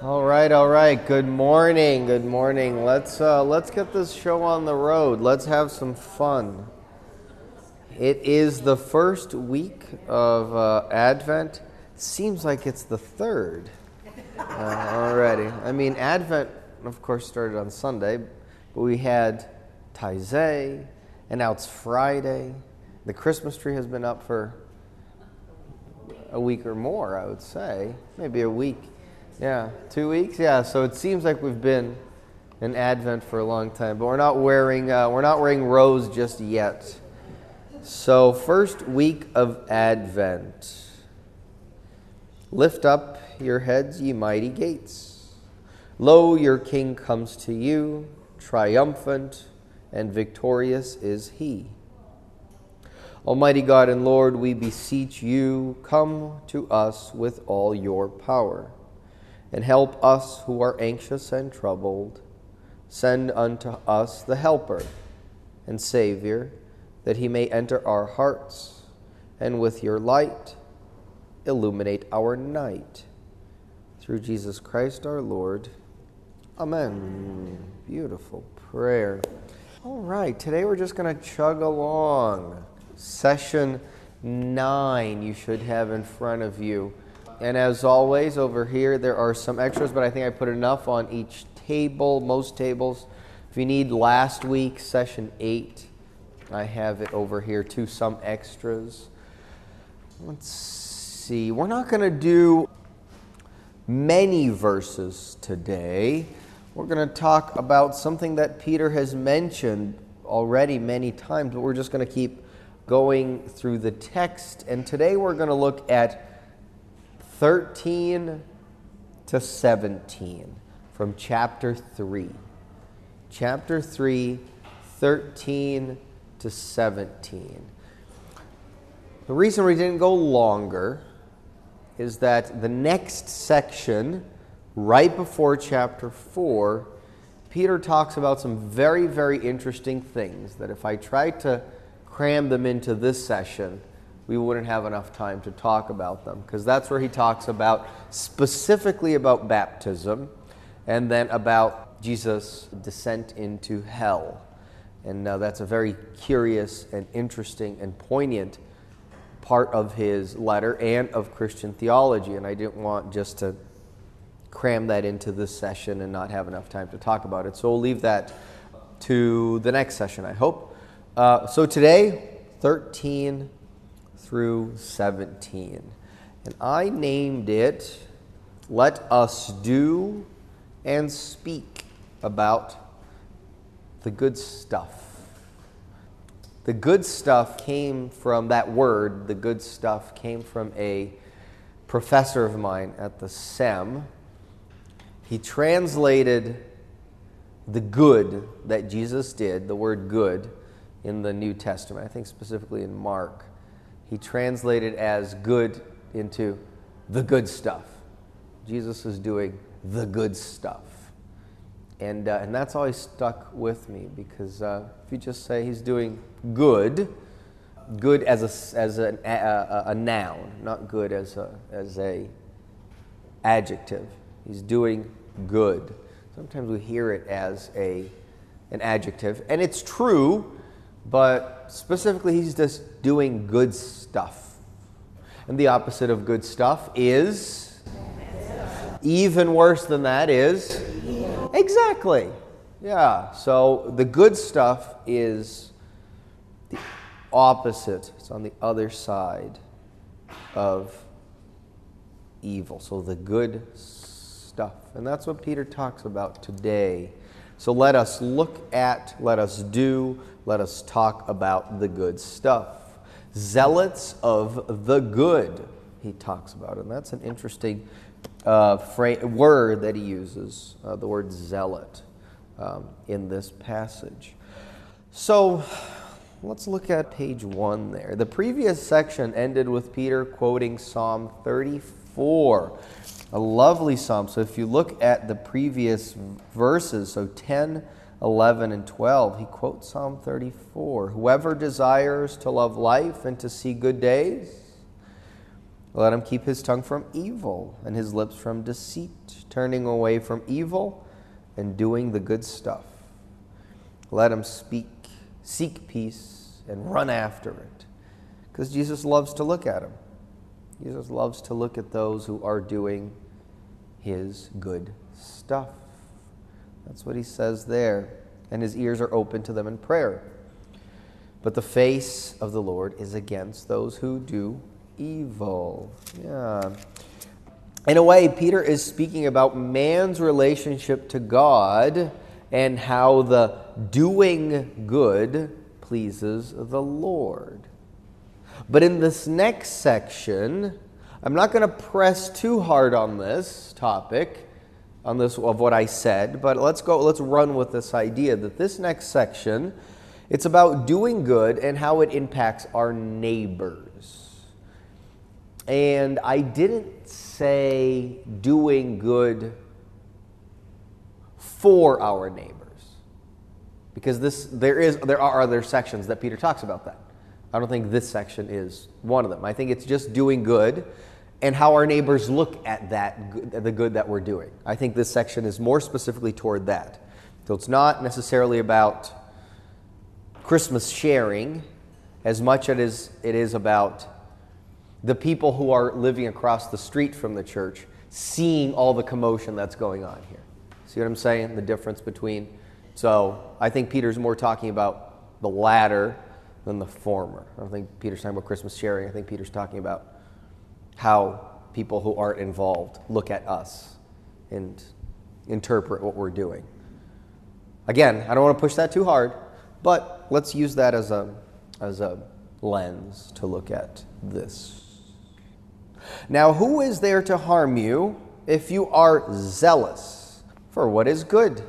All right, all right. Good morning. Good morning. Let's uh, let's get this show on the road. Let's have some fun. It is the first week of uh, Advent. Seems like it's the third uh, already. I mean, Advent, of course, started on Sunday, but we had Taizé, and now it's Friday. The Christmas tree has been up for a week or more, I would say, maybe a week. Yeah, two weeks. Yeah, so it seems like we've been in Advent for a long time, but we're not wearing uh, we're not wearing rose just yet. So first week of Advent. Lift up your heads, ye mighty gates. Lo, your King comes to you, triumphant and victorious is he. Almighty God and Lord, we beseech you, come to us with all your power and help us who are anxious and troubled. Send unto us the Helper and Savior, that he may enter our hearts, and with your light illuminate our night. Through Jesus Christ our Lord. Amen. Beautiful prayer. All right, today we're just going to chug along. Session 9 you should have in front of you. And as always, over here there are some extras, but I think I put enough on each table, most tables. If you need last week, session 8, I have it over here too, some extras. Let's see. We're not going to do many verses today. We're going to talk about something that Peter has mentioned already many times, but we're just going to keep going through the text. And today we're going to look at 13 to 17 from chapter 3. Chapter 3, 13 to 17. The reason we didn't go longer is that the next section, right before chapter 4, Peter talks about some very, very interesting things that if I tried to cram them into this session, we wouldn't have enough time to talk about them because that's where he talks about specifically about baptism and then about Jesus' descent into hell. And uh, that's a very curious and interesting and poignant part of his letter and of Christian theology. And I didn't want just to cram that into this session and not have enough time to talk about it. So we'll leave that to the next session, I hope. Uh, so today, 13 through 17. And I named it Let Us Do and Speak About the Good Stuff. The good stuff came from that word, the good stuff came from a professor of mine at the SEM. He translated the good that Jesus did, the word good, in the New Testament, I think specifically in Mark he translated as good into the good stuff. Jesus is doing the good stuff. And, uh, and that's always stuck with me because uh, if you just say he's doing good, good as a, as a, a, a noun, not good as a, as a adjective. He's doing good. Sometimes we hear it as a, an adjective, and it's true but specifically, he's just doing good stuff. And the opposite of good stuff is even worse than that is exactly. Yeah. So the good stuff is the opposite. It's on the other side of evil. So the good stuff. And that's what Peter talks about today. So let us look at, let us do, let us talk about the good stuff. Zealots of the good, he talks about. And that's an interesting uh, fra- word that he uses, uh, the word zealot, um, in this passage. So let's look at page one there. The previous section ended with Peter quoting Psalm 34 a lovely psalm. So if you look at the previous verses, so 10, 11, and 12, he quotes Psalm 34 Whoever desires to love life and to see good days, Let him keep his tongue from evil and his lips from deceit, turning away from evil and doing the good stuff. Let him speak, seek peace, and run after it. Because Jesus loves to look at him. Jesus loves to look at those who are doing his good stuff. That's what he says there. And his ears are open to them in prayer. But the face of the Lord is against those who do evil. Yeah. In a way, Peter is speaking about man's relationship to God and how the doing good pleases the Lord. But in this next section, I'm not going to press too hard on this topic, on this of what I said, but let's go let's run with this idea that this next section it's about doing good and how it impacts our neighbors. And I didn't say doing good for our neighbors. Because this there is there are other sections that Peter talks about that. I don't think this section is one of them. I think it's just doing good and how our neighbors look at that the good that we're doing. I think this section is more specifically toward that. So it's not necessarily about Christmas sharing as much as it is about the people who are living across the street from the church seeing all the commotion that's going on here. See what I'm saying? The difference between. So I think Peter's more talking about the latter than the former. I don't think Peter's talking about Christmas sharing. I think Peter's talking about how people who aren't involved look at us and interpret what we're doing. Again, I don't want to push that too hard. But let's use that as a, as a lens to look at this. Now, who is there to harm you if you are zealous for what is good?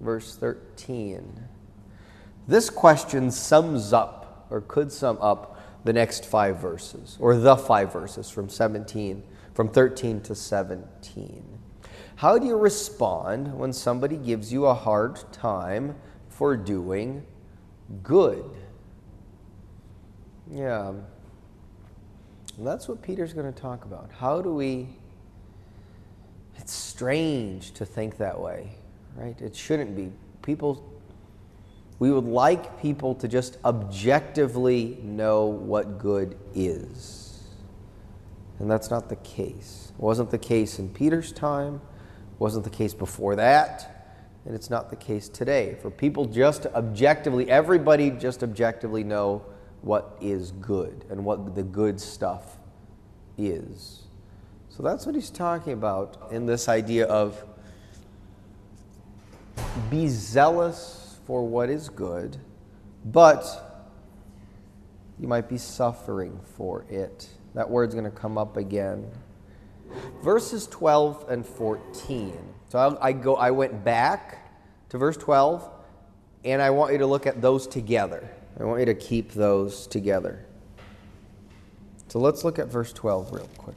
Verse 13. This question sums up, or could sum up, the next five verses, or the five verses from 17, from 13 to 17. How do you respond when somebody gives you a hard time for doing good. Yeah. And that's what Peter's going to talk about. How do we. It's strange to think that way, right? It shouldn't be. People. We would like people to just objectively know what good is. And that's not the case. It wasn't the case in Peter's time, it wasn't the case before that. And it's not the case today. For people just objectively, everybody just objectively know what is good and what the good stuff is. So that's what he's talking about in this idea of be zealous for what is good, but you might be suffering for it. That word's going to come up again. Verses 12 and 14. So I, I, go, I went back to verse 12, and I want you to look at those together. I want you to keep those together. So let's look at verse 12 real quick.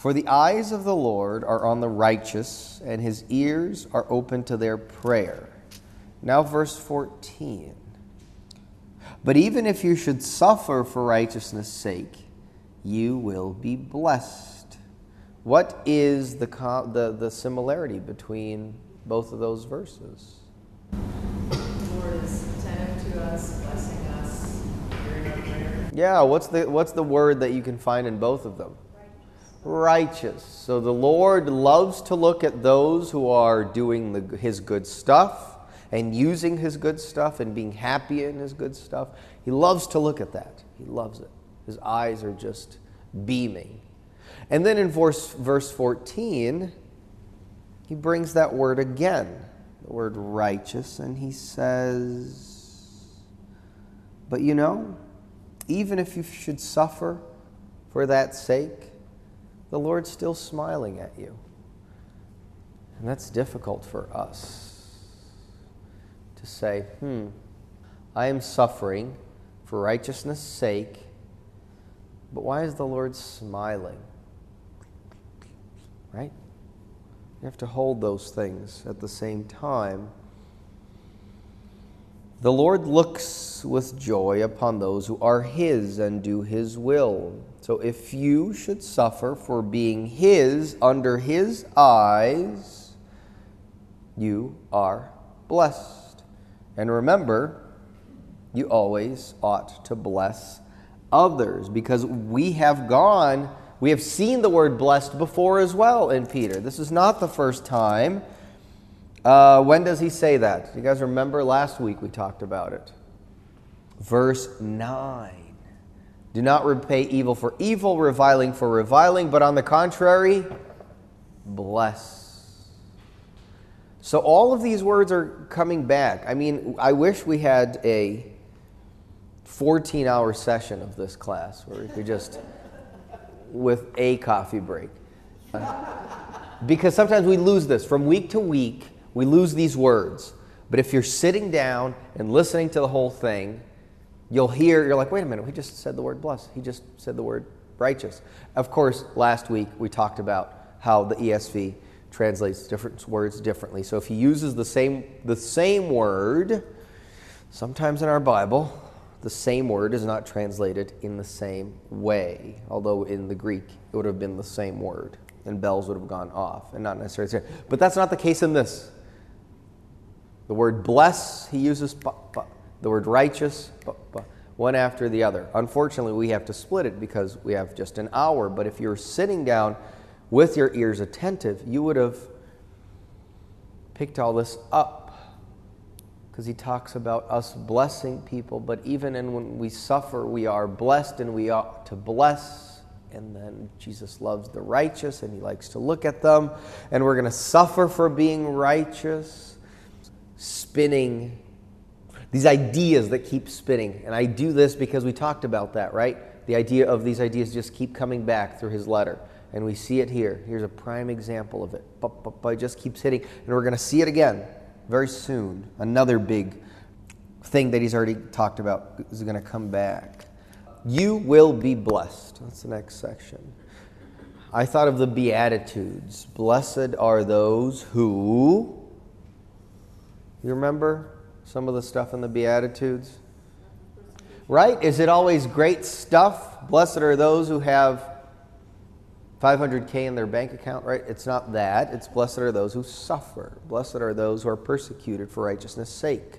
For the eyes of the Lord are on the righteous, and his ears are open to their prayer. Now, verse 14. But even if you should suffer for righteousness' sake, you will be blessed. What is the, the, the similarity between both of those verses? The Lord is attentive to us, blessing us, hearing our prayer. Yeah, what's the, what's the word that you can find in both of them? Righteous. So the Lord loves to look at those who are doing the, His good stuff and using His good stuff and being happy in His good stuff. He loves to look at that. He loves it. His eyes are just beaming. And then in verse, verse 14, he brings that word again, the word righteous, and he says, But you know, even if you should suffer for that sake, the Lord's still smiling at you. And that's difficult for us to say, hmm, I am suffering for righteousness' sake, but why is the Lord smiling? right? You have to hold those things at the same time. The Lord looks with joy upon those who are His and do His will. So if you should suffer for being His under His eyes, you are blessed. And remember, you always ought to bless others because we have gone, we have seen the word blessed before as well in Peter. This is not the first time uh, when does he say that? You guys remember last week we talked about it. Verse 9. Do not repay evil for evil, reviling for reviling, but on the contrary, bless. So all of these words are coming back. I mean, I wish we had a 14 hour session of this class where we could just, with a coffee break. because sometimes we lose this from week to week we lose these words. But if you're sitting down and listening to the whole thing, you'll hear, you're like, wait a minute, he just said the word bless. He just said the word righteous. Of course, last week we talked about how the ESV translates different words differently. So if he uses the same, the same word, sometimes in our Bible, the same word is not translated in the same way, although in the Greek it would have been the same word and bells would have gone off and not necessarily. But that's not the case in this. The word bless, he uses the word righteous, one after the other. Unfortunately, we have to split it because we have just an hour. But if you're sitting down with your ears attentive, you would have picked all this up because he talks about us blessing people. But even in when we suffer, we are blessed and we ought to bless. And then Jesus loves the righteous and he likes to look at them. And we're going to suffer for being righteous spinning, these ideas that keep spinning. And I do this because we talked about that, right? The idea of these ideas just keep coming back through his letter. And we see it here. Here's a prime example of it. But, but, but it just keeps hitting. And we're going to see it again very soon. Another big thing that he's already talked about is going to come back. You will be blessed. That's the next section. I thought of the Beatitudes. Blessed are those who you remember some of the stuff in the Beatitudes? Right? Is it always great stuff? Blessed are those who have 500K in their bank account, right? It's not that. It's blessed are those who suffer. Blessed are those who are persecuted for righteousness' sake.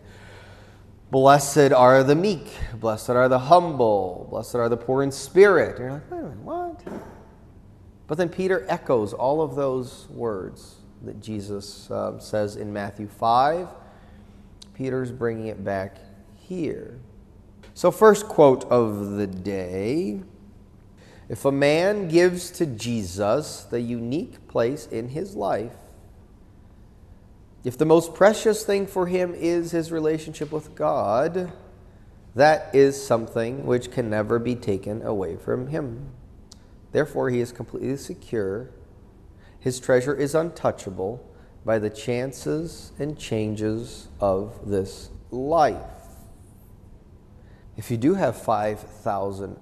Blessed are the meek. Blessed are the humble. Blessed are the poor in spirit. And you're like, wait a minute, what? But then Peter echoes all of those words that Jesus uh, says in Matthew 5 Peter's bringing it back here. So, first quote of the day If a man gives to Jesus the unique place in his life, if the most precious thing for him is his relationship with God, that is something which can never be taken away from him. Therefore, he is completely secure. His treasure is untouchable by the chances and changes of this life. If you do have $5,000,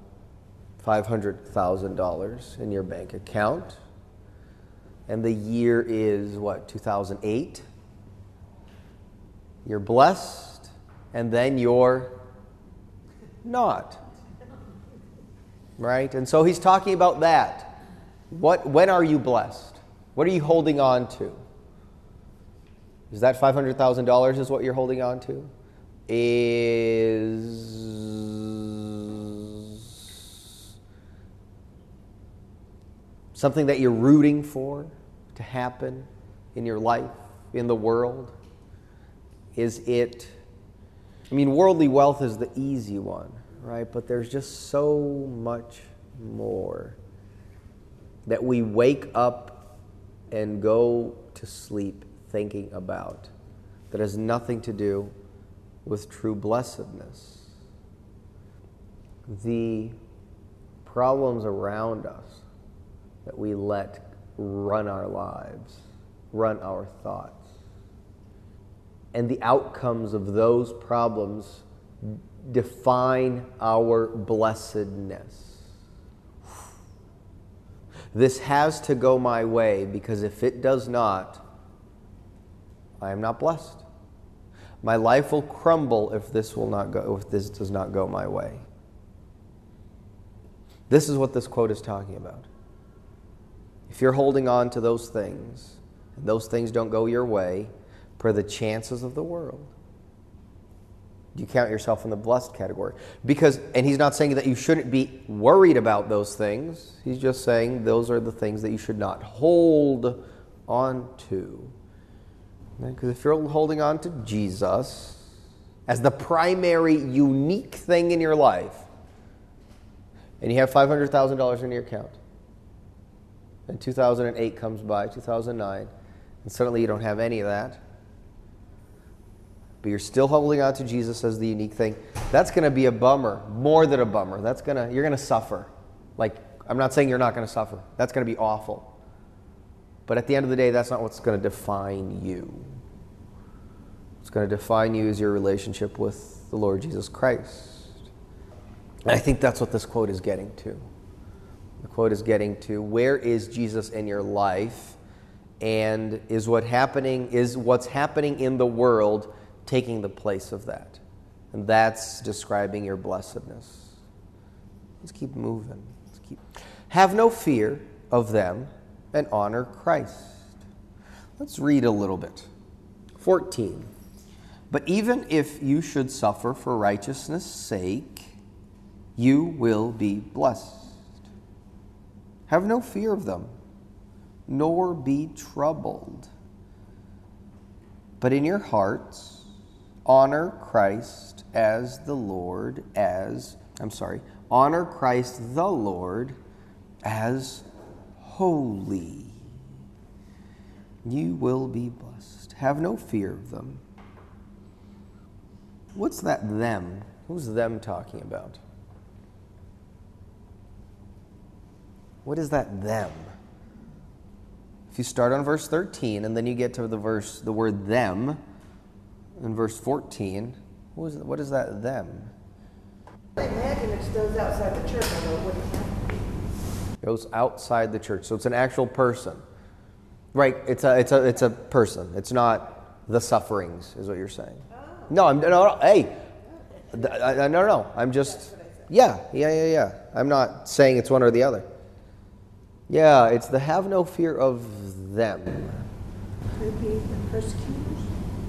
$500,000 in your bank account, and the year is what, 2008? You're blessed, and then you're not. Right? And so he's talking about that. What, when are you blessed? What are you holding on to? Is that $500,000 is what you're holding on to? Is something that you're rooting for to happen in your life, in the world? Is it, I mean, worldly wealth is the easy one, right? But there's just so much more that we wake up and go to sleep thinking about that has nothing to do with true blessedness. The problems around us that we let run our lives, run our thoughts, and the outcomes of those problems define our blessedness. This has to go my way because if it does not, I am not blessed. My life will crumble if this will not go if this does not go my way. This is what this quote is talking about. If you're holding on to those things, and those things don't go your way, per the chances of the world, Do you count yourself in the blessed category. Because, and he's not saying that you shouldn't be worried about those things. He's just saying those are the things that you should not hold on to. Because if you're holding on to Jesus as the primary unique thing in your life, and you have $500,000 in your account, and 2008 comes by, 2009, and suddenly you don't have any of that, but you're still holding on to Jesus as the unique thing, that's going to be a bummer, more than a bummer. That's going to you're going to suffer. Like I'm not saying you're not going to suffer. That's going to be awful. But at the end of the day, that's not what's going to define you. What's going to define you is your relationship with the Lord Jesus Christ. And I think that's what this quote is getting to. The quote is getting to where is Jesus in your life and is what happening is what's happening in the world taking the place of that. And that's describing your blessedness. Let's keep moving. Let's keep. Have no fear of them and honor Christ. Let's read a little bit. 14. But even if you should suffer for righteousness' sake, you will be blessed. Have no fear of them, nor be troubled. But in your hearts, honor Christ as the Lord, as, I'm sorry, honor Christ the Lord as holy. You will be blessed. Have no fear of them. What's that them? Who's them talking about? What is that them? If you start on verse 13 and then you get to the verse the word them, in verse 14. What is, what is that them? I imagine it's those outside the church, it wouldn't. Goes outside the church. So it's an actual person. Right, it's a, it's a, it's a person. It's not the sufferings, is what you're saying. Oh. No, I'm, no, no, hey, no, no, no. I'm just, yeah, yeah, yeah, yeah. I'm not saying it's one or the other. Yeah, it's the have no fear of them. Could be the persecutors.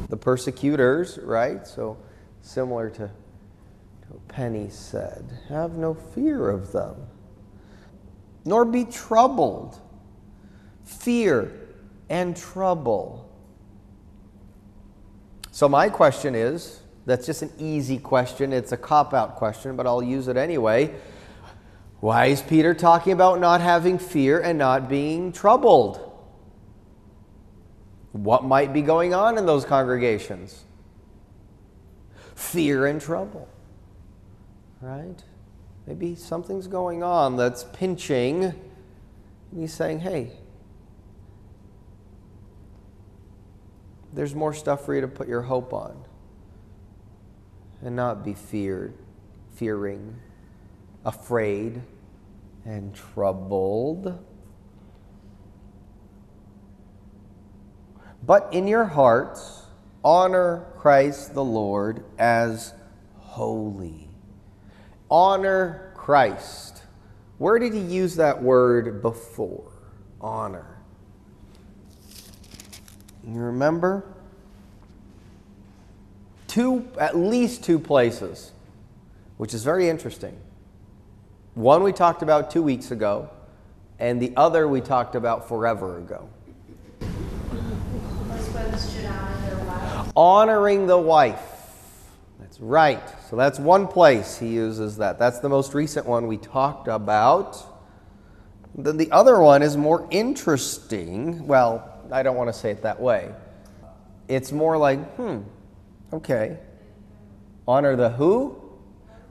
The persecutors, right? So similar to, to what Penny said. Have no fear of them, nor be troubled. Fear and trouble. So, my question is that's just an easy question. It's a cop out question, but I'll use it anyway. Why is Peter talking about not having fear and not being troubled? What might be going on in those congregations? Fear and trouble. Right? Maybe something's going on that's pinching. And he's saying, hey, there's more stuff for you to put your hope on and not be feared, fearing, afraid, and troubled. But in your hearts, honor Christ the Lord as holy. Honor Christ. Where did he use that word before? Honor. You remember? Two, at least two places, which is very interesting. One we talked about two weeks ago, and the other we talked about forever ago. Honoring the wife. Right. So that's one place he uses that. That's the most recent one we talked about. Then the other one is more interesting. Well, I don't want to say it that way. It's more like, hmm, okay. Honor the who?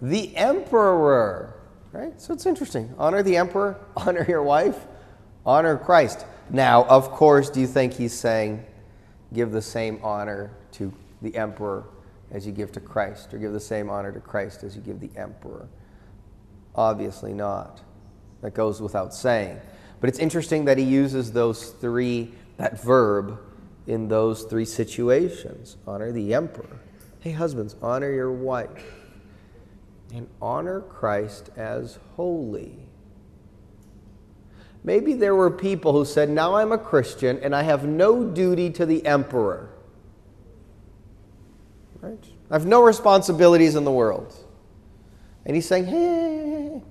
The emperor. Right? So it's interesting. Honor the emperor, honor your wife, honor Christ. Now, of course, do you think he's saying give the same honor to the emperor as you give to Christ, or give the same honor to Christ as you give the emperor? Obviously not. That goes without saying. But it's interesting that he uses those three, that verb, in those three situations honor the emperor. Hey, husbands, honor your wife and honor Christ as holy. Maybe there were people who said, Now I'm a Christian and I have no duty to the emperor. Right? I have no responsibilities in the world. And he's saying, Hey,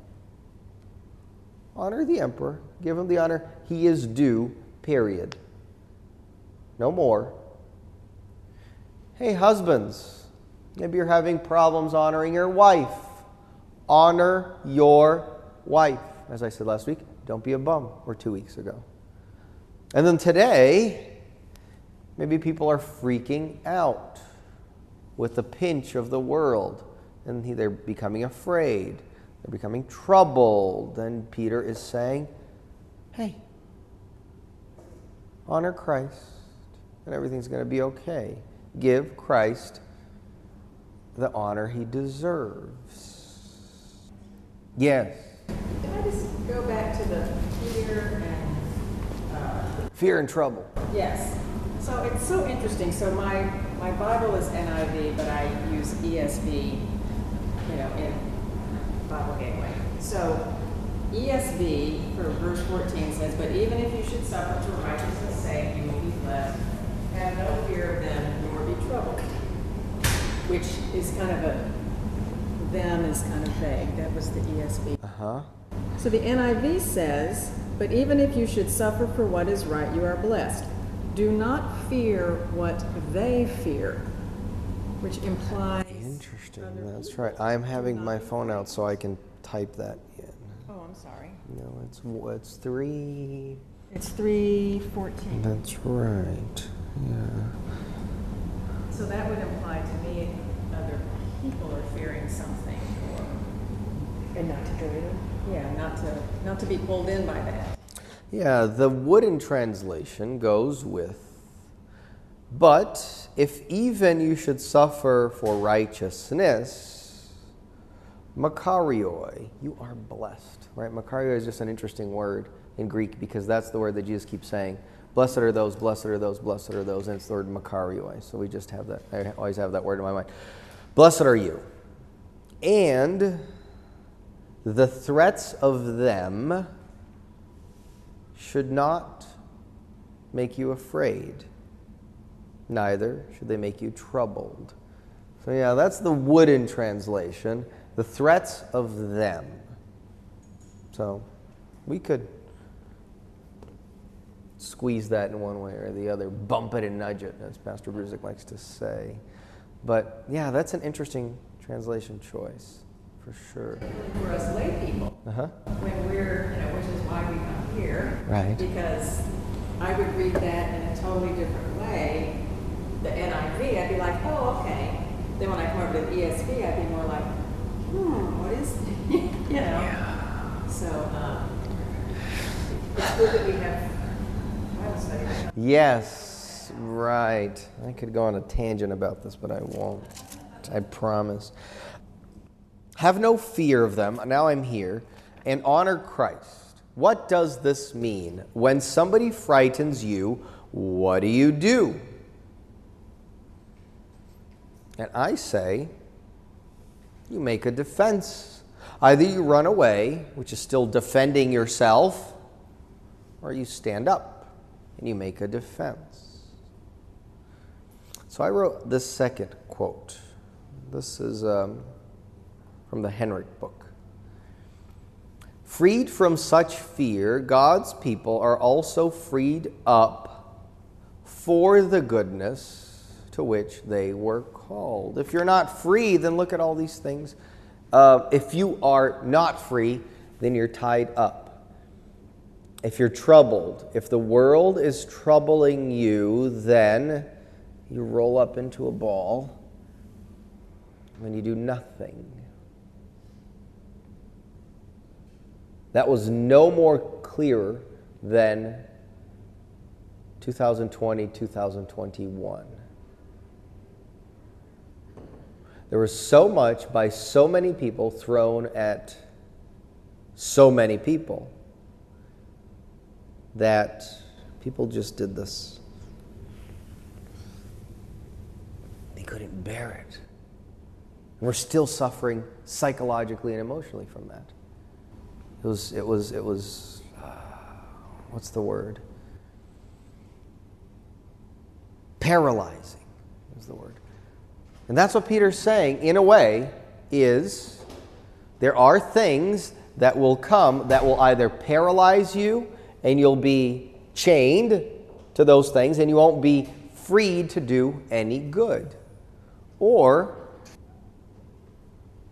honor the emperor, give him the honor he is due, period. No more. Hey, husbands, maybe you're having problems honoring your wife. Honor your wife. As I said last week, don't be a bum, or two weeks ago. And then today, maybe people are freaking out with the pinch of the world, and they're becoming afraid. They're becoming troubled. And Peter is saying, hey, honor Christ, and everything's going to be okay. Give Christ the honor he deserves. Yes. Can I just go back to the fear and, uh, Fear and trouble. yes. So it's so interesting. So my, my Bible is NIV, but I use ESV, you know, in Bible Gateway. So ESV for verse 14 says, But even if you should suffer for righteousness' sake, you will be blessed. Have no fear of them, nor be troubled. Which is kind of a, them is kind of vague. That was the ESV. Uh huh. So the NIV says, But even if you should suffer for what is right, you are blessed. Do not fear what they fear, which implies. Interesting. That's people. right. I'm having my phone out so I can type that in. Oh, I'm sorry. No, it's it's three. It's 314. That's right. Yeah. So that would imply to me other people are fearing something or. And not to join in? Yeah, not to, not to be pulled in by that. Yeah, the wooden translation goes with, but if even you should suffer for righteousness, makarioi, you are blessed. Right? Makarioi is just an interesting word in Greek because that's the word that Jesus keeps saying. Blessed are those, blessed are those, blessed are those, and it's the word makarioi. So we just have that, I always have that word in my mind. Blessed are you. And the threats of them should not make you afraid, neither should they make you troubled. So, yeah, that's the wooden translation. The threats of them. So, we could squeeze that in one way or the other, bump it and nudge it, as Pastor Brusick likes to say. But yeah, that's an interesting translation choice, for sure. For us lay people, Uh huh. when we're, you know, which is why we come here. Right. Because I would read that in a totally different way. The NIV, I'd be like, oh, okay. Then when I come over to the ESV, I'd be more like, hmm, what is, you know? So, um, it's good that we have Bible study. Yes, right. I could go on a tangent about this, but I won't. I promise. Have no fear of them. Now I'm here. And honor Christ. What does this mean? When somebody frightens you, what do you do? And I say, you make a defense. Either you run away, which is still defending yourself, or you stand up and you make a defense. So I wrote this second quote. This is um, from the Henrik book. Freed from such fear, God's people are also freed up for the goodness to which they were called. If you're not free, then look at all these things. Uh, if you are not free, then you're tied up if you're troubled, if the world is troubling you, then you roll up into a ball and you do nothing. That was no more clear than 2020, 2021. There was so much by so many people thrown at so many people that people just did this. They couldn't bear it. We're still suffering psychologically and emotionally from that. It was, it was, it was, uh, what's the word? Paralyzing is the word. And that's what Peter's saying, in a way, is there are things that will come that will either paralyze you and you'll be chained to those things and you won't be freed to do any good. Or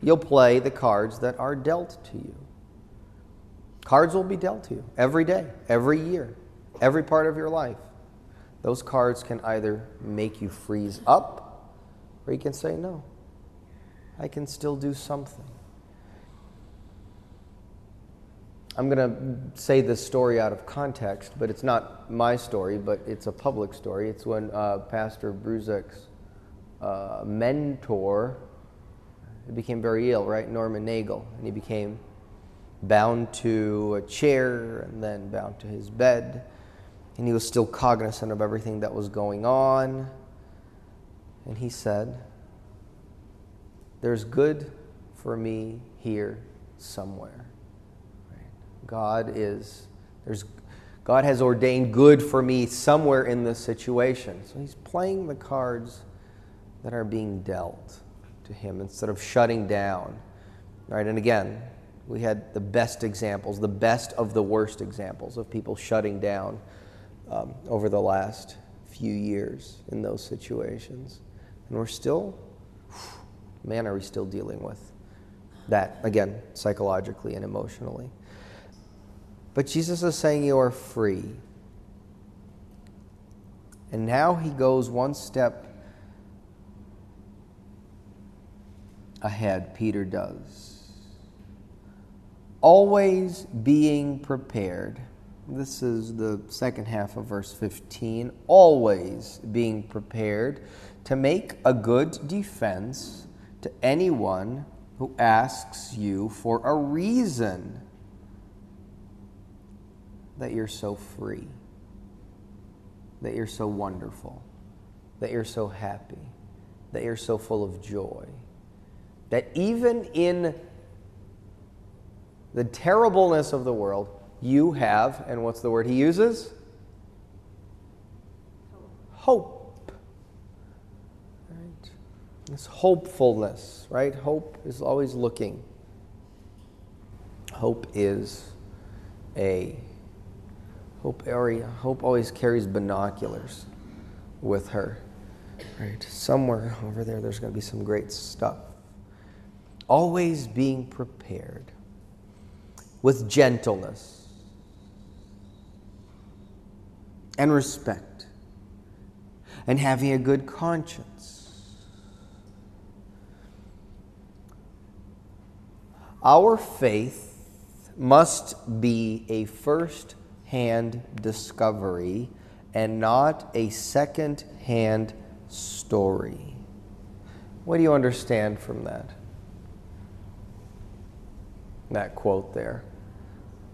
you'll play the cards that are dealt to you. Cards will be dealt to you every day, every year, every part of your life. Those cards can either make you freeze up or you can say, no, I can still do something. I'm going to say this story out of context, but it's not my story, but it's a public story. It's when uh, Pastor Bruzek's uh, mentor became very ill, right? Norman Nagel. And he became bound to a chair and then bound to his bed. And he was still cognizant of everything that was going on. And he said, There's good for me here somewhere. God is, there's, God has ordained good for me somewhere in this situation. So he's playing the cards that are being dealt to him instead of shutting down. Right? And again, we had the best examples, the best of the worst examples of people shutting down um, over the last few years in those situations. And we're still, man, are we still dealing with that, again, psychologically and emotionally. But Jesus is saying you are free. And now he goes one step ahead, Peter does. Always being prepared. This is the second half of verse 15. Always being prepared to make a good defense to anyone who asks you for a reason that you're so free, that you're so wonderful, that you're so happy, that you're so full of joy, that even in the terribleness of the world, you have, and what's the word he uses? Hope. Right? This hopefulness, right? Hope is always looking. Hope is a Hope area. Hope always carries binoculars with her. Right? Somewhere over there, there's going to be some great stuff. Always being prepared with gentleness and respect and having a good conscience. Our faith must be a first hand discovery and not a second hand story. What do you understand from that? That quote there.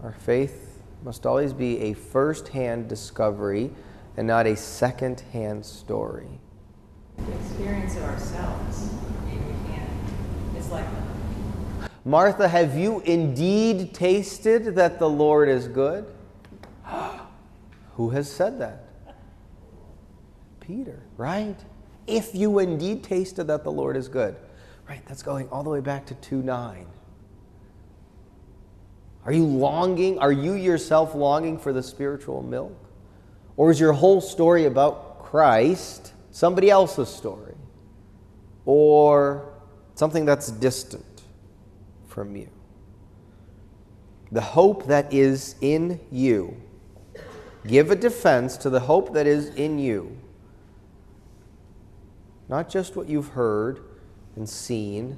Our faith must always be a first hand discovery and not a second hand story. To experience it ourselves. We can't. It's like Martha, have you indeed tasted that the Lord is good? Who has said that? Peter, right? If you indeed tasted that the Lord is good. Right, that's going all the way back to 2 9. Are you longing? Are you yourself longing for the spiritual milk? Or is your whole story about Christ somebody else's story? Or something that's distant from you? The hope that is in you Give a defense to the hope that is in you. Not just what you've heard and seen,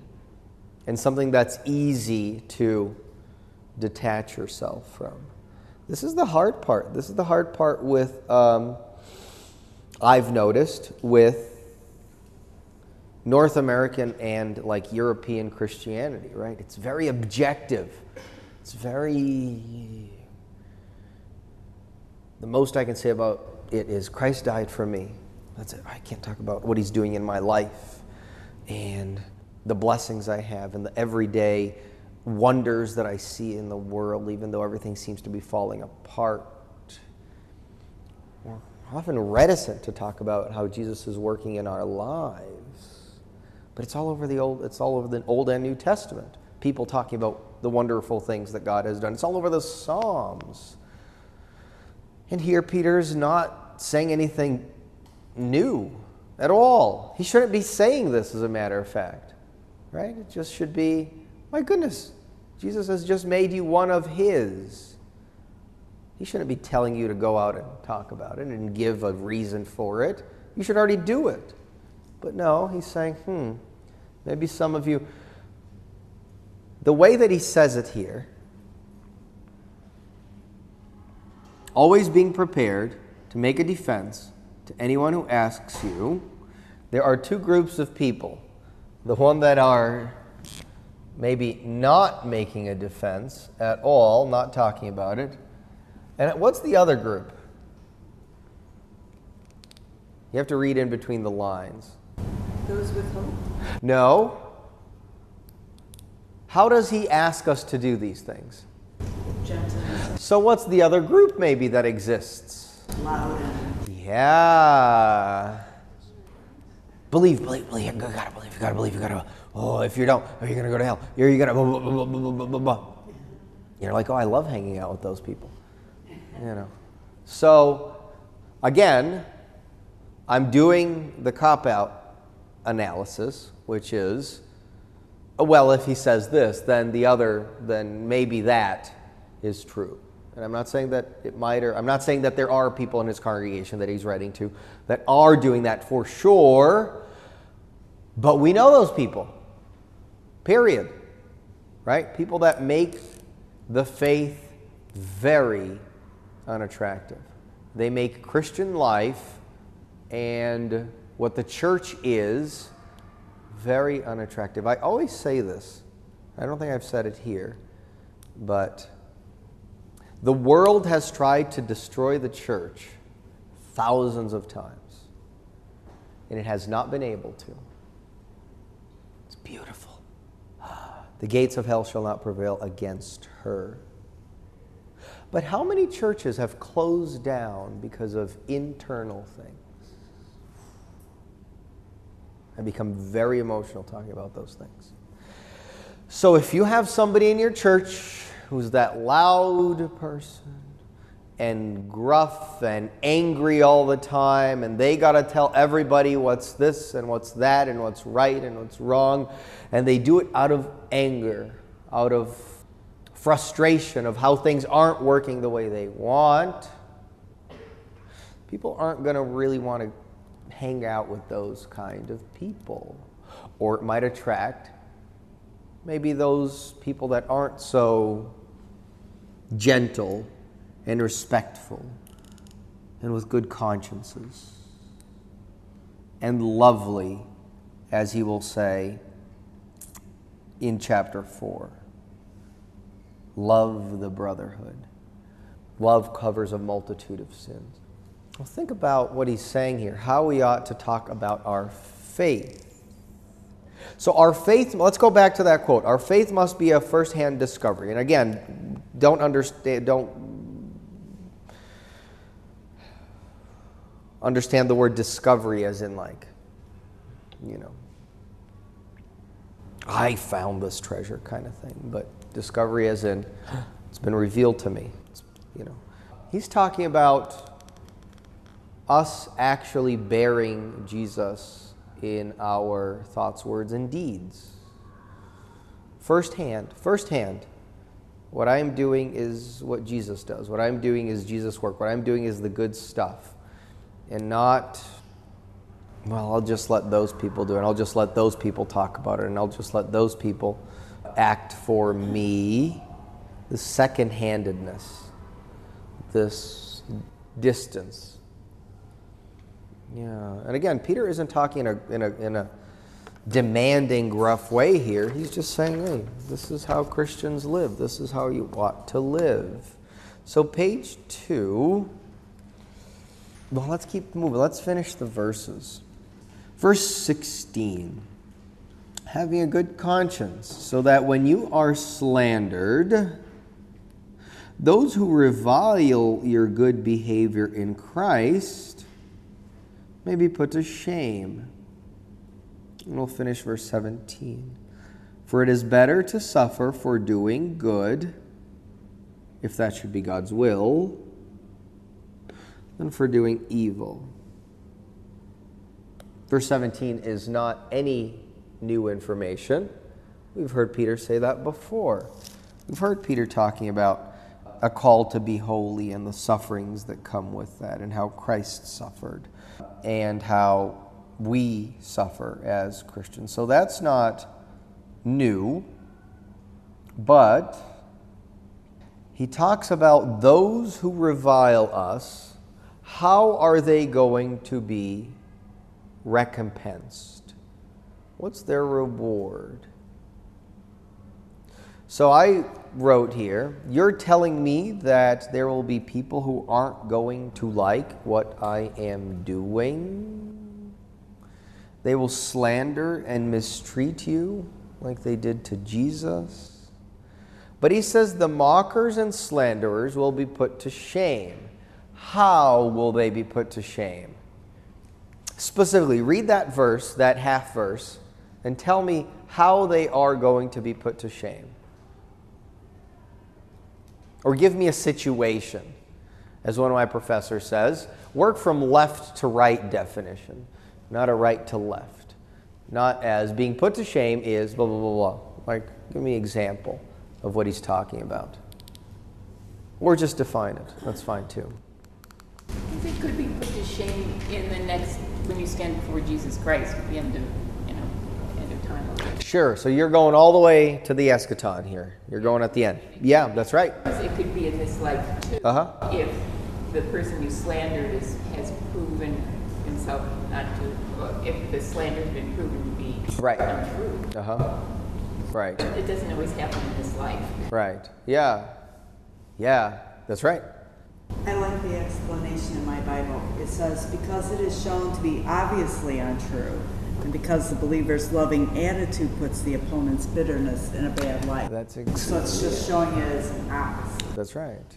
and something that's easy to detach yourself from. This is the hard part. This is the hard part with, um, I've noticed, with North American and like European Christianity, right? It's very objective. It's very the most I can say about it is Christ died for me. That's it. I can't talk about what he's doing in my life. and the blessings I have and the everyday wonders that I see in the world, even though everything seems to be falling apart. We're often reticent to talk about how Jesus is working in our lives. But it's all over the old it's all over the Old and New Testament. People talking about the wonderful things that God has done. It's all over the Psalms. And here Peter is not saying anything new at all. He shouldn't be saying this as a matter of fact. Right? It just should be, my goodness, Jesus has just made you one of his. He shouldn't be telling you to go out and talk about it and give a reason for it. You should already do it. But no, he's saying, hmm, maybe some of you. The way that he says it here, always being prepared to make a defense to anyone who asks you, there are two groups of people. The one that are maybe not making a defense at all, not talking about it. And what's the other group? You have to read in between the lines. Those with hope? No. How does he ask us to do these things? Gentleness, So, what's the other group maybe that exists? loud Yeah. Believe, believe, believe. You gotta believe. You gotta believe. You gotta. Oh, if you don't, are you're gonna go to hell. You're, you're gonna. Blah, blah, blah, blah, blah, blah, blah. You're like, oh, I love hanging out with those people. You know. So, again, I'm doing the cop out analysis, which is, oh, well, if he says this, then the other, then maybe that is true. And I'm not saying that it might, or I'm not saying that there are people in his congregation that he's writing to that are doing that for sure, but we know those people. Period. Right? People that make the faith very unattractive. They make Christian life and what the church is very unattractive. I always say this. I don't think I've said it here, but the world has tried to destroy the church thousands of times, and it has not been able to. It's beautiful. The gates of hell shall not prevail against her. But how many churches have closed down because of internal things? I become very emotional talking about those things. So if you have somebody in your church who's that loud person and gruff and angry all the time, and they got to tell everybody what's this and what's that and what's right and what's wrong, and they do it out of anger, out of frustration of how things aren't working the way they want, people aren't going to really want to hang out with those kind of people. Or it might attract maybe those people that aren't so gentle and respectful and with good consciences and lovely, as he will say in chapter 4. Love the brotherhood. Love covers a multitude of sins. Well, think about what he's saying here, how we ought to talk about our faith. So, our faith, let's go back to that quote. Our faith must be a first hand discovery. And again, don't understand, don't understand the word discovery as in, like, you know, I found this treasure kind of thing, but discovery as in, it's been revealed to me. It's, you know, he's talking about us actually bearing Jesus in our thoughts, words, and deeds. Firsthand, firsthand, what I am doing is what Jesus does. What I'm doing is Jesus' work. What I'm doing is the good stuff. And not, well, I'll just let those people do it. I'll just let those people talk about it. And I'll just let those people act for me. The second handedness, this distance. Yeah. And again, Peter isn't talking in a, in a, in a demanding, gruff way here. He's just saying, hey, this is how Christians live. This is how you ought to live. So, page two. Well, let's keep moving. Let's finish the verses. Verse 16. having a good conscience, so that when you are slandered, those who revile your good behavior in Christ may be put to shame. And we'll finish verse 17. For it is better to suffer for doing good, if that should be God's will, than for doing evil. Verse 17 is not any new information. We've heard Peter say that before. We've heard Peter talking about a call to be holy and the sufferings that come with that, and how Christ suffered, and how we suffer as Christians. So that's not new, but he talks about those who revile us. How are they going to be recompensed? What's their reward? So I wrote here, you're telling me that there will be people who aren't going to like what I am doing? They will slander and mistreat you like they did to Jesus? But he says the mockers and slanderers will be put to shame. How will they be put to shame? Specifically, read that verse, that half verse, and tell me how they are going to be put to shame. Or give me a situation. As one of my professors says, work from left to right definition, not a right to left. Not as being put to shame is blah, blah, blah, blah. Like, give me an example of what he's talking about. Or just define it. That's fine too. They could be put to shame in the next, when you stand before Jesus Christ at the end of time. Sure. So you're going all the way to the eschaton here. You're going at the end. Yeah, that's right. It could be in this life too. Uh-huh. If the person you slandered is, has proven himself not to, if the slander has been proven to be right. untrue. Uh-huh. Right. It doesn't always happen in this life. Right. Yeah. Yeah, that's right. I like the explanation in my Bible. It says, because it is shown to be obviously untrue, and because the believer's loving attitude puts the opponent's bitterness in a bad light. That's ex- so it's just showing it as an opposite. That's right.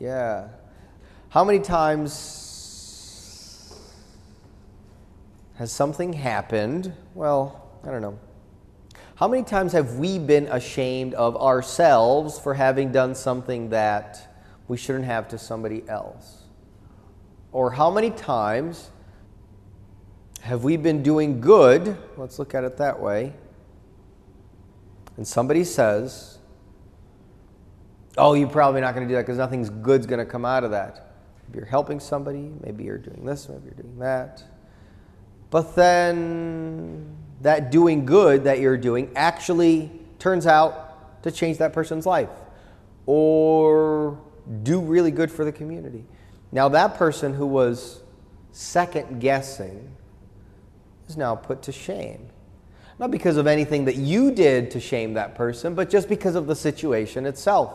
Yeah. How many times has something happened? Well, I don't know. How many times have we been ashamed of ourselves for having done something that we shouldn't have to somebody else? Or how many times have we been doing good? Let's look at it that way. And somebody says, Oh, you're probably not going to do that because nothing's good's going to come out of that. Maybe you're helping somebody, maybe you're doing this, maybe you're doing that. But then that doing good that you're doing actually turns out to change that person's life or do really good for the community. Now, that person who was second guessing is now put to shame. Not because of anything that you did to shame that person, but just because of the situation itself.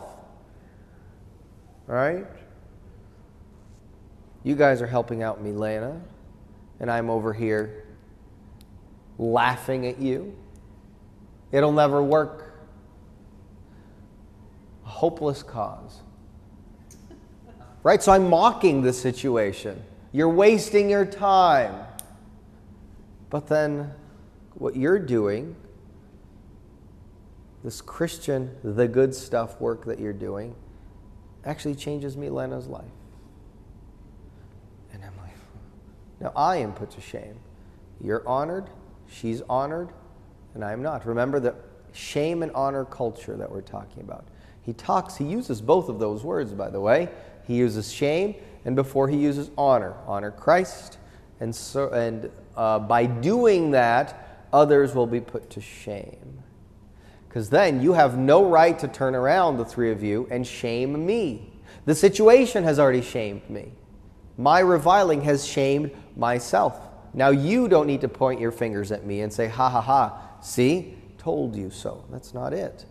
Right? You guys are helping out Milena, and I'm over here laughing at you. It'll never work. A hopeless cause. Right? So I'm mocking the situation. You're wasting your time. But then what you're doing, this Christian, the good stuff work that you're doing, actually changes Milena's life. And I'm like, now I am put to shame. You're honored, she's honored, and I am not. Remember the shame and honor culture that we're talking about. He talks, he uses both of those words, by the way. He uses shame, and before he uses honor. Honor Christ, and, so, and uh, by doing that, others will be put to shame. Because then you have no right to turn around, the three of you, and shame me. The situation has already shamed me. My reviling has shamed myself. Now you don't need to point your fingers at me and say, ha ha ha, see, told you so. That's not it.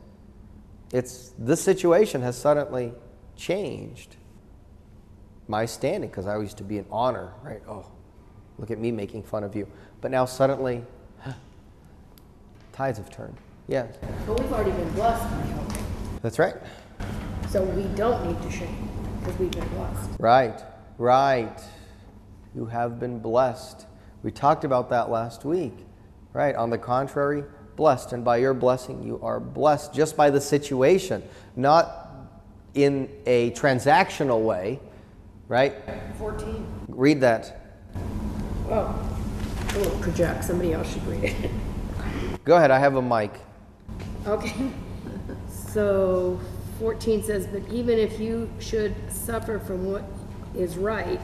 It's this situation has suddenly changed my standing because I used to be an honor, right? Oh, Look at me making fun of you. But now suddenly, Tides have turned. Yes. But we've already been blessed, hope. That's right. So we don't need to shame because we've been blessed. Right, right. You have been blessed. We talked about that last week. Right. On the contrary, blessed. And by your blessing, you are blessed just by the situation, not in a transactional way. Right? 14. Read that. Oh, oh, project. Somebody else should read it. Go ahead. I have a mic. Okay. So 14 says, But even if you should suffer from what is right,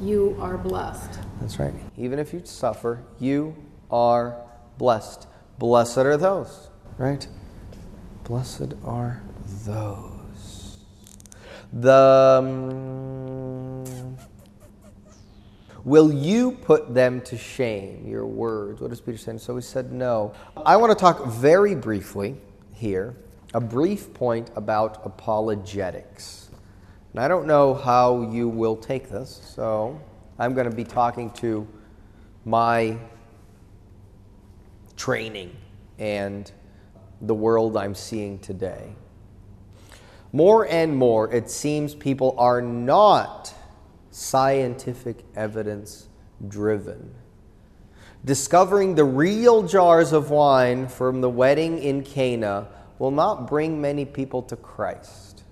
you are blessed. That's right. Even if you suffer, you are blessed. Blessed are those, right? Blessed are those. The. um, will you put them to shame, your words? What does Peter say? So he said, no. I want to talk very briefly here, a brief point about apologetics. And I don't know how you will take this, so I'm going to be talking to my training and the world I'm seeing today. More and more, it seems people are not scientific evidence driven. Discovering the real jars of wine from the wedding in Cana will not bring many people to Christ,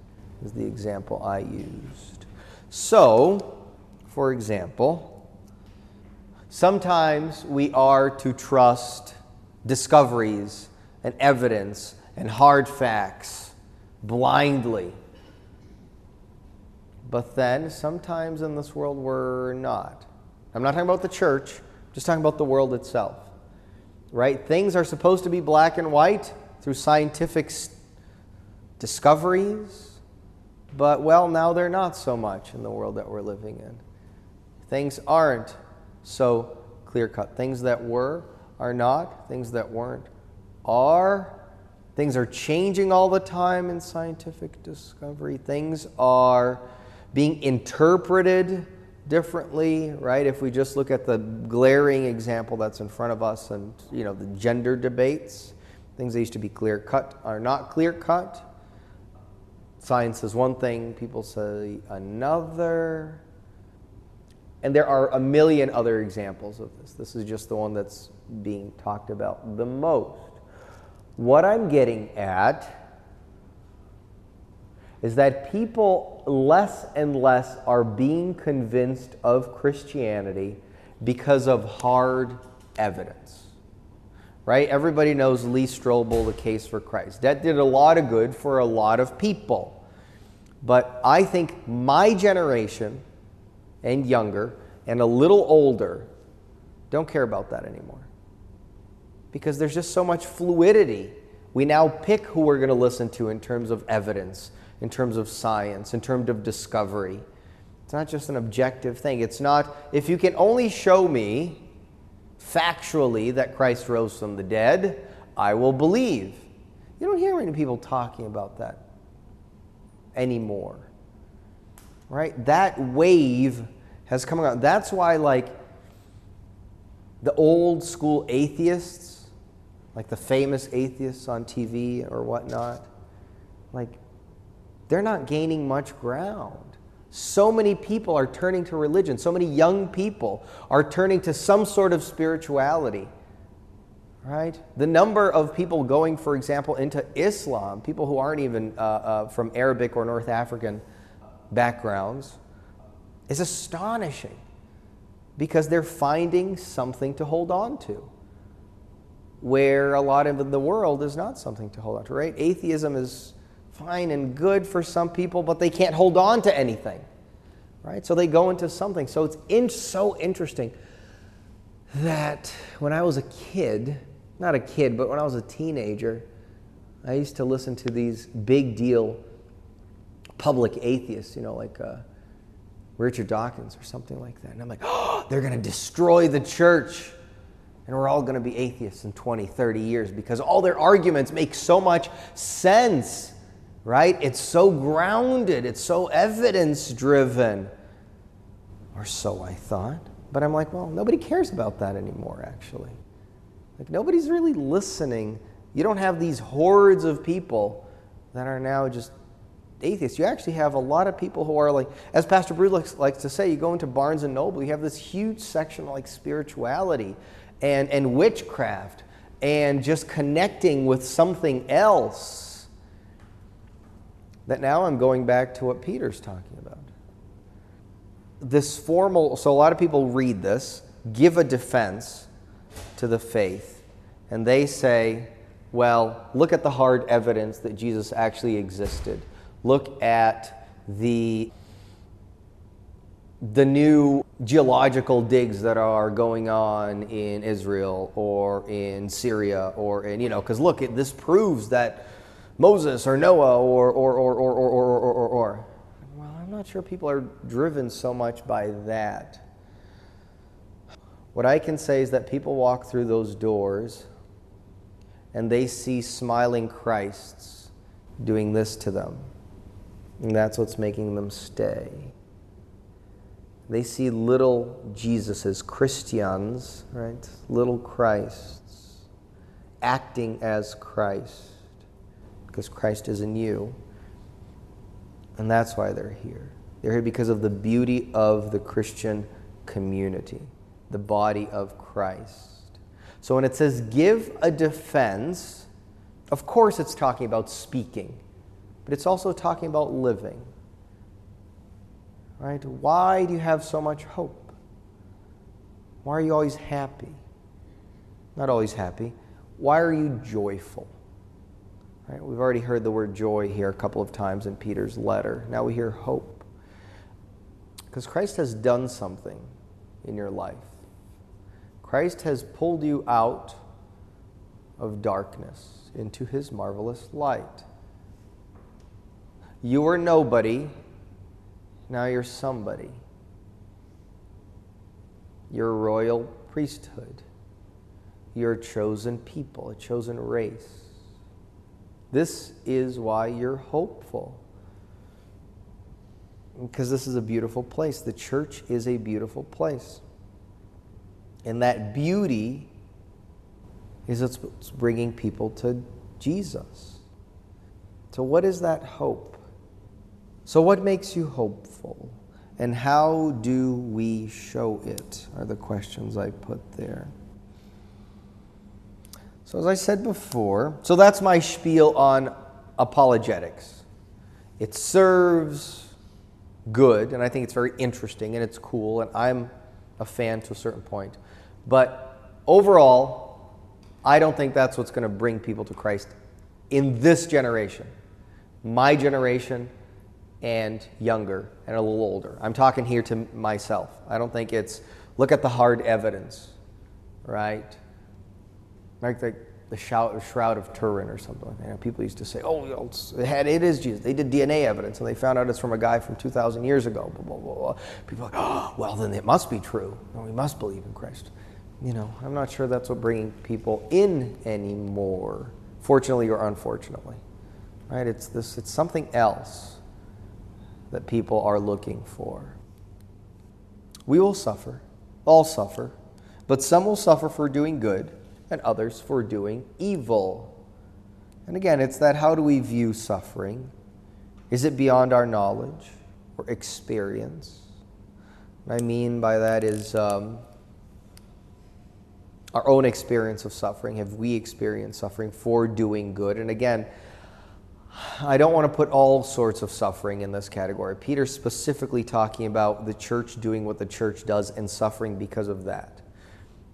is the example I used. So, for example, sometimes we are to trust discoveries and evidence and hard facts blindly. But then, sometimes in this world, we're not. I'm not talking about the church, I'm just talking about the world itself. Right? Things are supposed to be black and white through scientific discoveries, but well, now they're not so much in the world that we're living in. Things aren't so clear cut. Things that were are not, things that weren't are. Things are changing all the time in scientific discovery. Things are being interpreted differently, right? If we just look at the glaring example that's in front of us and, you know, the gender debates, things that used to be clear cut are not clear cut. Science is one thing, people say another. And there are a million other examples of this. This is just the one that's being talked about the most. What I'm getting at is that people less and less are being convinced of Christianity because of hard evidence. Right? Everybody knows Lee Strobel, The Case for Christ. That did a lot of good for a lot of people. But I think my generation and younger and a little older don't care about that anymore. Because there's just so much fluidity. We now pick who we're going to listen to in terms of evidence, in terms of science, in terms of discovery. It's not just an objective thing. It's not, if you can only show me factually that Christ rose from the dead, I will believe. You don't hear many people talking about that anymore. Right? That wave has come around. That's why, like, the old school atheists, like the famous atheists on TV or whatnot, like, they're not gaining much ground. So many people are turning to religion. So many young people are turning to some sort of spirituality. Right? The number of people going, for example, into Islam, people who aren't even uh, uh, from Arabic or North African backgrounds, is astonishing because they're finding something to hold on to where a lot of the world is not something to hold on to, right? Atheism is fine and good for some people, but they can't hold on to anything, right? So they go into something. So it's in, so interesting that when I was a kid, not a kid, but when I was a teenager, I used to listen to these big deal public atheists, you know, like uh, Richard Dawkins or something like that. And I'm like, oh, they're going to destroy the church. And we're all going to be atheists in 20, 30 years because all their arguments make so much sense, right? It's so grounded, it's so evidence driven. Or so I thought. But I'm like, well, nobody cares about that anymore, actually. Like nobody's really listening. You don't have these hordes of people that are now just atheists. You actually have a lot of people who are like, as Pastor Brew likes, likes to say, you go into Barnes and Noble, you have this huge section like spirituality and, and witchcraft and just connecting with something else. That now I'm going back to what Peter's talking about. This formal, so a lot of people read this, give a defense to the faith, and they say, well, look at the hard evidence that Jesus actually existed. Look at the the new geological digs that are going on in Israel or in Syria or in, you know, because look, this proves that Moses or Noah or, or, or, or, or, or, or, or, or. Well, I'm not sure people are driven so much by that. What I can say is that people walk through those doors and they see smiling Christs doing this to them. And that's what's making them stay. They see little Jesuses, Christians, right? Little Christs, acting as Christ, because Christ is in you. And that's why they're here. They're here because of the beauty of the Christian community, the body of Christ. So when it says give a defense, of course it's talking about speaking, but it's also talking about living. Right? Why do you have so much hope? Why are you always happy? Not always happy. Why are you joyful? Right? We've already heard the word joy here a couple of times in Peter's letter. Now we hear hope. Because Christ has done something in your life. Christ has pulled you out of darkness into his marvelous light. You were nobody now you're somebody. You're royal priesthood. You're a chosen people, a chosen race. This is why you're hopeful. Because this is a beautiful place. The church is a beautiful place. And that beauty is what's bringing people to Jesus. So, what is that hope? So, what makes you hopeful? And how do we show it? Are the questions I put there. So, as I said before, so that's my spiel on apologetics. It serves good, and I think it's very interesting and it's cool, and I'm a fan to a certain point. But overall, I don't think that's what's going to bring people to Christ in this generation. My generation, and younger and a little older. I'm talking here to myself. I don't think it's look at the hard evidence, right? Like the, the shout, shroud of Turin or something. You know, people used to say, "Oh, it, had, it is Jesus." They did DNA evidence, and they found out it's from a guy from 2,000 years ago. Blah, blah, blah, blah. People are like, "Oh, well, then it must be true. And we must believe in Christ." You know, I'm not sure that's what bringing people in anymore. Fortunately or unfortunately, right? It's this. It's something else that people are looking for. We will suffer, all suffer, but some will suffer for doing good and others for doing evil. And again, it's that how do we view suffering? Is it beyond our knowledge or experience? What I mean by that is um, our own experience of suffering. Have we experienced suffering for doing good? And again, I don't want to put all sorts of suffering in this category. Peter's specifically talking about the church doing what the church does and suffering because of that.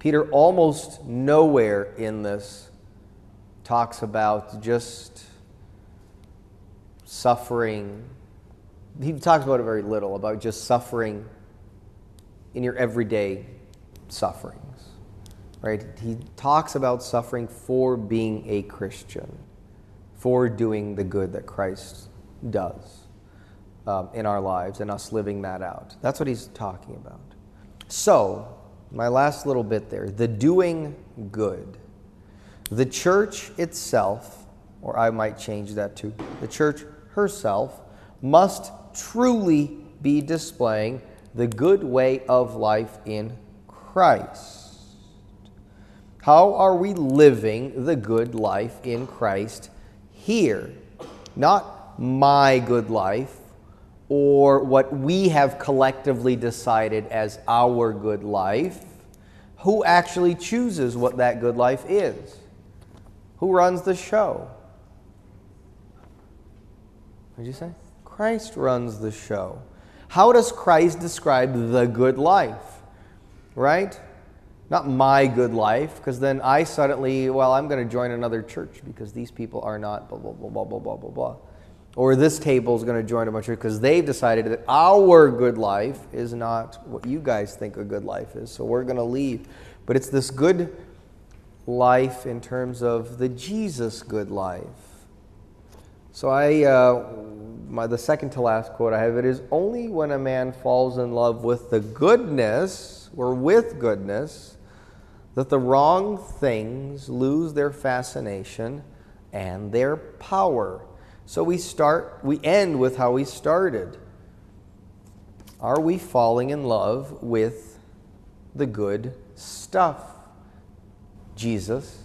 Peter almost nowhere in this talks about just suffering. He talks about it very little, about just suffering in your everyday sufferings. Right? He talks about suffering for being a Christian for doing the good that Christ does um, in our lives and us living that out. That's what he's talking about. So, my last little bit there the doing good. The church itself, or I might change that to the church herself, must truly be displaying the good way of life in Christ. How are we living the good life in Christ here? Not my good life or what we have collectively decided as our good life. Who actually chooses what that good life is? Who runs the show? What did you say? Christ runs the show. How does Christ describe the good life? Right? Not my good life, because then I suddenly, well, I'm going to join another church because these people are not blah, blah, blah, blah, blah, blah, blah, blah. Or this table is going to join a bunch of because they've decided that our good life is not what you guys think a good life is. So we're going to leave. But it's this good life in terms of the Jesus good life. So I, uh, my, the second to last quote I have it is only when a man falls in love with the goodness or with goodness that the wrong things lose their fascination and their power. So we start, we end with how we started. Are we falling in love with the good stuff? Jesus,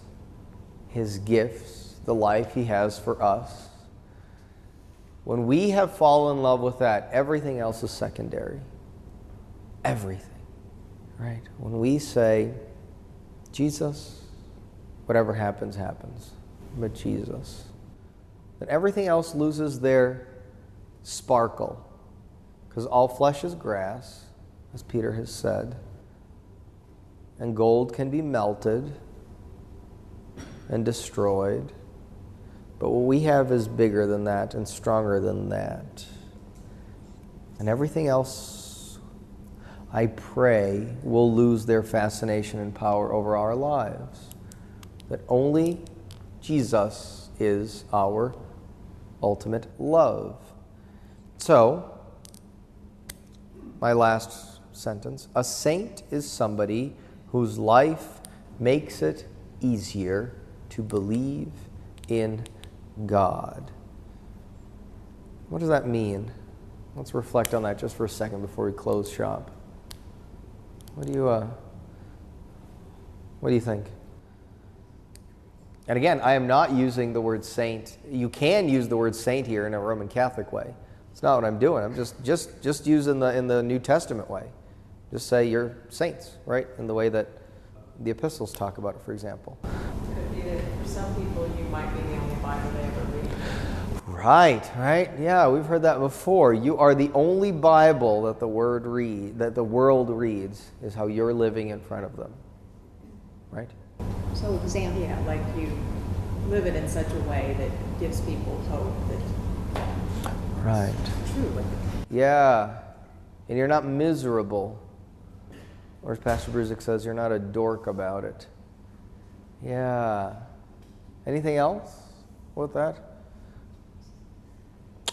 his gifts, the life he has for us. When we have fallen in love with that, everything else is secondary. Everything. Right? When we say, Jesus, whatever happens, happens, but Jesus, then everything else loses their sparkle. Because all flesh is grass, as Peter has said, and gold can be melted and destroyed. But what we have is bigger than that and stronger than that. And everything else, I pray, will lose their fascination and power over our lives. That only Jesus is our ultimate love. So, my last sentence a saint is somebody whose life makes it easier to believe in God. What does that mean? Let's reflect on that just for a second before we close shop. What do you, uh, what do you think? And again, I am not using the word saint. You can use the word saint here in a Roman Catholic way. It's not what I'm doing. I'm just just just using the in the New Testament way. Just say you're saints, right? In the way that the epistles talk about it, for example. Could it be that for some people, you might be the only Bible they ever read? Right, right. Yeah, we've heard that before. You are the only Bible that the word read that the world reads is how you're living in front of them. Right? So example, Yeah, like you live it in such a way that gives people hope that Right. true. Yeah. And you're not miserable. Or as Pastor Bruzik says, you're not a dork about it. Yeah. Anything else with that?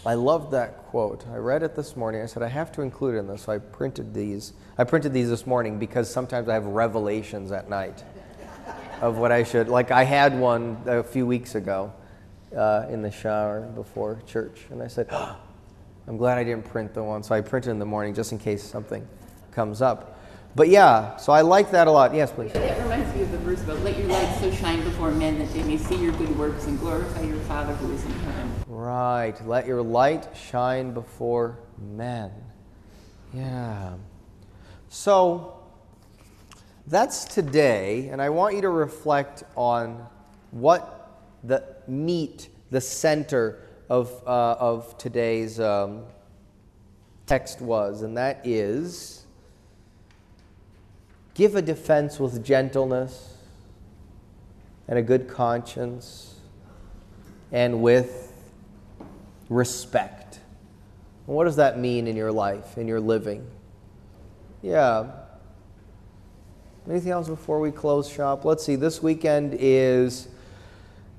I loved that quote. I read it this morning. I said I have to include it in this, so I printed these. I printed these this morning because sometimes I have revelations at night of what I should. Like I had one a few weeks ago uh, in the shower before church, and I said, I'm glad I didn't print the one. So I printed in the morning just in case something comes up. But yeah, so I like that a lot. Yes, please. That reminds me of the verse about let your light so shine before men that they may see your good works and glorify your Father who is in heaven. Right. Let your light shine before men. Yeah. So that's today, and I want you to reflect on what the meat, the center of, uh, of today's um, text was, and that is give a defense with gentleness and a good conscience and with respect. And what does that mean in your life, in your living? Yeah. Anything else before we close shop? Let's see. This weekend is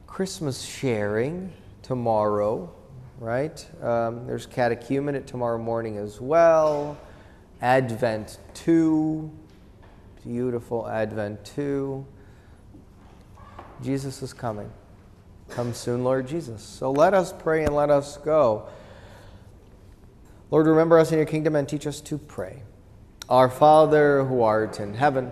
Christmas sharing tomorrow, right? Um, there's catechumenate tomorrow morning as well. Advent 2. Beautiful Advent 2. Jesus is coming. Come soon, Lord Jesus. So let us pray and let us go. Lord, remember us in your kingdom and teach us to pray. Our Father who art in heaven,